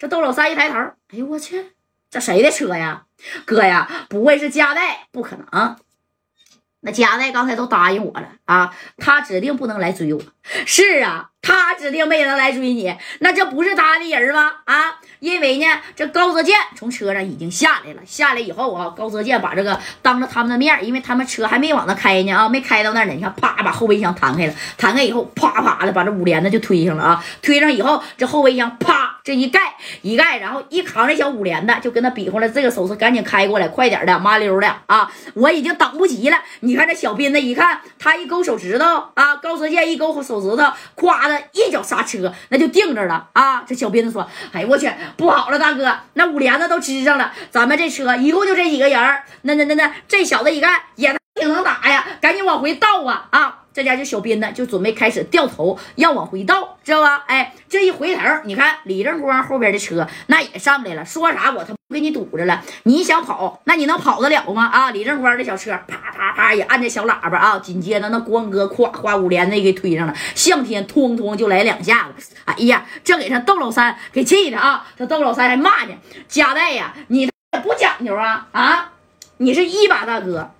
这窦老三一抬头，哎呦我去，这谁的车呀？哥呀，不会是加代？不可能。那加代刚才都答应我了啊，他指定不能来追我。是啊，他指定没能来追你，那这不是他的人吗？啊，因为呢，这高泽健从车上已经下来了。下来以后啊，高泽健把这个当着他们的面，因为他们车还没往那开呢啊，没开到那儿呢。你看，啪把后备箱弹开了，弹开以后，啪啪的把这五连子就推上了啊。推上以后，这后备箱啪这一盖一盖，然后一扛这小五连的，就跟他比划了这个手势，赶紧开过来，快点的，麻溜的啊！我已经等不及了。你看这小斌子一看，他一勾手指头啊，高泽健一勾手指头，咵的一脚刹车，那就定着了啊！这小斌子说：“哎我去，不好了，大哥，那五连子都支上了，咱们这车一共就这几个人那那那那这小子一看也挺能打呀，赶紧往回倒啊啊！”这家就小斌呢，就准备开始掉头要往回倒，知道吧？哎，这一回头，你看李正光后边的车那也上来了，说啥我他妈给你堵着了，你想跑，那你能跑得了吗？啊，李正光的小车啪啪啪也按着小喇叭啊，紧接着那光哥咵咵五连子给推上了，向天通通就来两下子，哎呀，这给他窦老三给气的啊，这窦老三还骂呢，加代呀，你不讲究啊啊，你是一把大哥。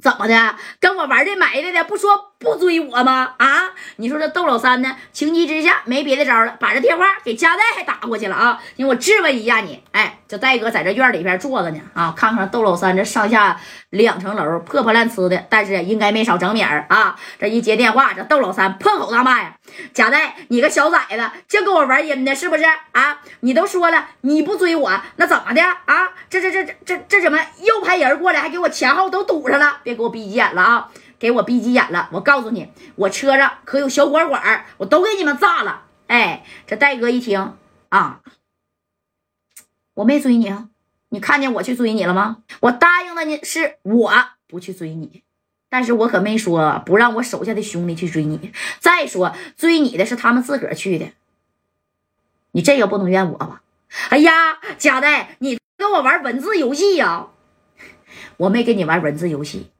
怎么的？跟我玩这埋汰的，不说不追我吗？啊！你说这窦老三呢？情急之下没别的招了，把这电话给加代还打过去了啊！因为我质问一下你，哎，这戴哥在这院里边坐着呢啊！看看窦老三这上下两层楼破破烂呲的，但是应该没少整米儿啊！这一接电话，这窦老三破口大骂呀：“贾代，你个小崽子，净跟我玩阴的，是不是啊？你都说了你不追我，那怎么的啊？这这这这这这怎么又派人过来，还给我前后都堵上了？别给我逼急眼了啊！给我逼急眼了！我告诉你，我车上可有小管管，我都给你们炸了！哎，这戴哥一听啊，我没追你啊，你看见我去追你了吗？我答应的呢，是我不去追你。但是我可没说不让我手下的兄弟去追你。再说追你的是他们自个儿去的，你这个不能怨我吧？哎呀，贾代，你跟我玩文字游戏呀？我没跟你玩文字游戏，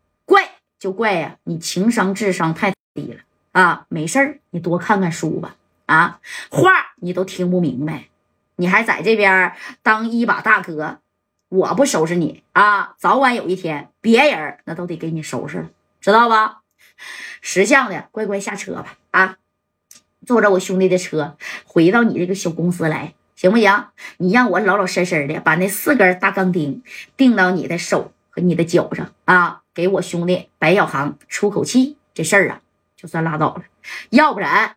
就怪呀，你情商智商太低了啊！没事儿，你多看看书吧。啊，话你都听不明白，你还在这边当一把大哥，我不收拾你啊，早晚有一天别人那都得给你收拾了。知道吧？识相的，乖乖下车吧！啊，坐着我兄弟的车，回到你这个小公司来，行不行？你让我老老实实的把那四根大钢钉钉到你的手和你的脚上啊，给我兄弟白小航出口气，这事儿啊，就算拉倒了。要不然，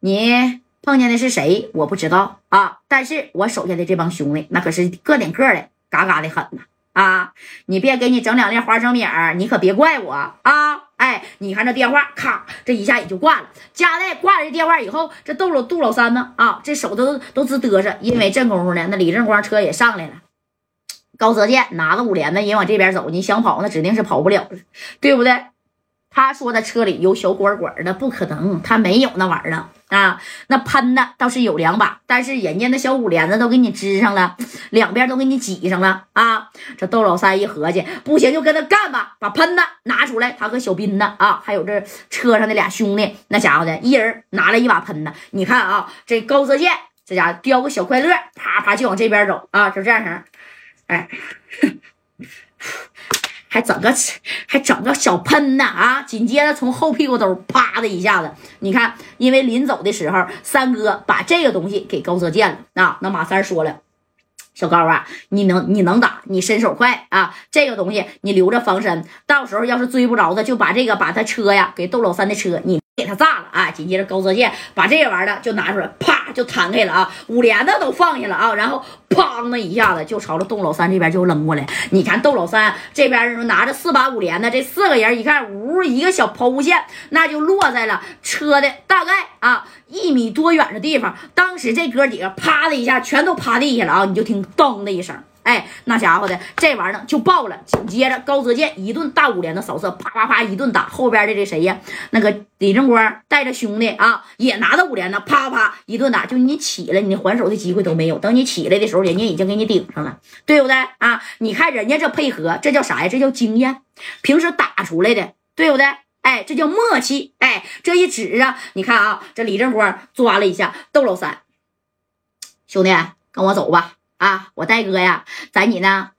你碰见的是谁？我不知道啊。但是我手下的这帮兄弟，那可是个顶个的嘎嘎的狠呐。啊！你别给你整两粒花生米儿，你可别怪我啊！哎，你看这电话，咔，这一下也就挂了。加代挂了这电话以后，这杜老杜老三呢？啊，这手都都直嘚瑟，因为这功夫呢，那李正光车也上来了。高泽健拿着五连子也往这边走，你想跑，那指定是跑不了了，对不对？他说的车里有小管管的，不可能，他没有那玩意儿啊。那喷的倒是有两把，但是人家那小五连子都给你支上了，两边都给你挤上了啊。这窦老三一合计，不行就跟他干吧，把喷的拿出来。他和小斌呢啊，还有这车上的俩兄弟，那家伙的一人拿了一把喷的。你看啊，这高泽健这家伙叼个小快乐，啪啪就往这边走啊，就这样式哎。还整个还整个小喷呢啊！紧接着从后屁股兜啪的一下子，你看，因为临走的时候，三哥把这个东西给高泽健了啊。那马三说了，小高啊，你能你能打，你身手快啊，这个东西你留着防身，到时候要是追不着他，就把这个把他车呀给窦老三的车你。给他炸了啊！紧接着高泽健把这玩意儿就拿出来，啪就弹开了啊！五连子都放下了啊！然后砰的一下子就朝着窦老三这边就扔过来。你看窦老三这边拿着四把五连的，这四个人一看，呜一个小抛物线，那就落在了车的大概啊一米多远的地方。当时这哥几个啪的一下全都趴地下了啊！你就听咚的一声。哎，那家伙的这玩意儿呢就爆了，紧接着高泽健一顿大五连的扫射，啪啪啪一顿打，后边的这谁呀？那个李正光带着兄弟啊，也拿着五连呢，啪啪一顿打，就你起来，你还手的机会都没有。等你起来的时候，人家已经给你顶上了，对不对啊？你看人家这配合，这叫啥呀？这叫经验，平时打出来的，对不对？哎，这叫默契。哎，这一指啊，你看啊，这李正光抓了一下窦老三兄弟。跟我走吧。啊，我戴哥呀，在你那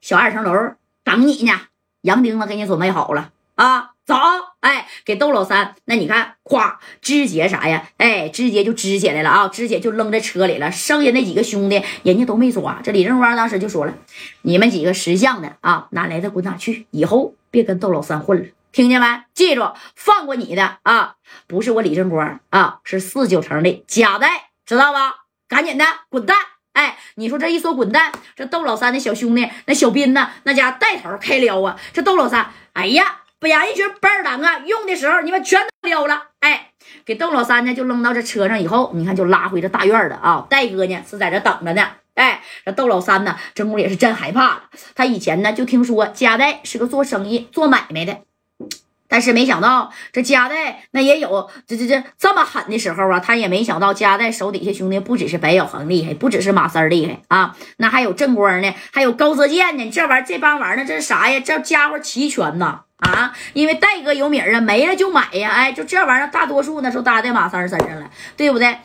小二层楼等你呢。杨钉子给你准备好了啊，走！哎，给窦老三，那你看，咵，肢解啥呀？哎，直接就支起来了啊，直接就扔在车里了。剩下那几个兄弟，人家都没抓。这李正光当时就说了：“你们几个识相的啊，哪来的滚哪去，以后别跟窦老三混了，听见没？记住，放过你的啊，不是我李正光啊，是四九城的贾代，知道吧？赶紧的，滚蛋！”哎，你说这一说滚蛋，这窦老三的小兄弟那小斌呢？那家带头开撩啊！这窦老三，哎呀，把人一群班儿狼啊，用的时候你们全都撩了。哎，给窦老三呢就扔到这车上以后，你看就拉回这大院了啊。戴哥呢是在这等着呢。哎，这窦老三呢，这屋也是真害怕了。他以前呢就听说家代是个做生意、做买卖的。但是没想到这加代那也有这这这这么狠的时候啊！他也没想到加代手底下兄弟不只是白小恒厉害，不只是马三厉害啊，那还有正光呢，还有高泽健呢。这玩意儿这帮玩意儿这是啥呀？这家伙齐全呐啊！因为戴哥有名啊，没了就买呀！哎，就这玩意儿大多数呢都搭在马三身上了，对不对？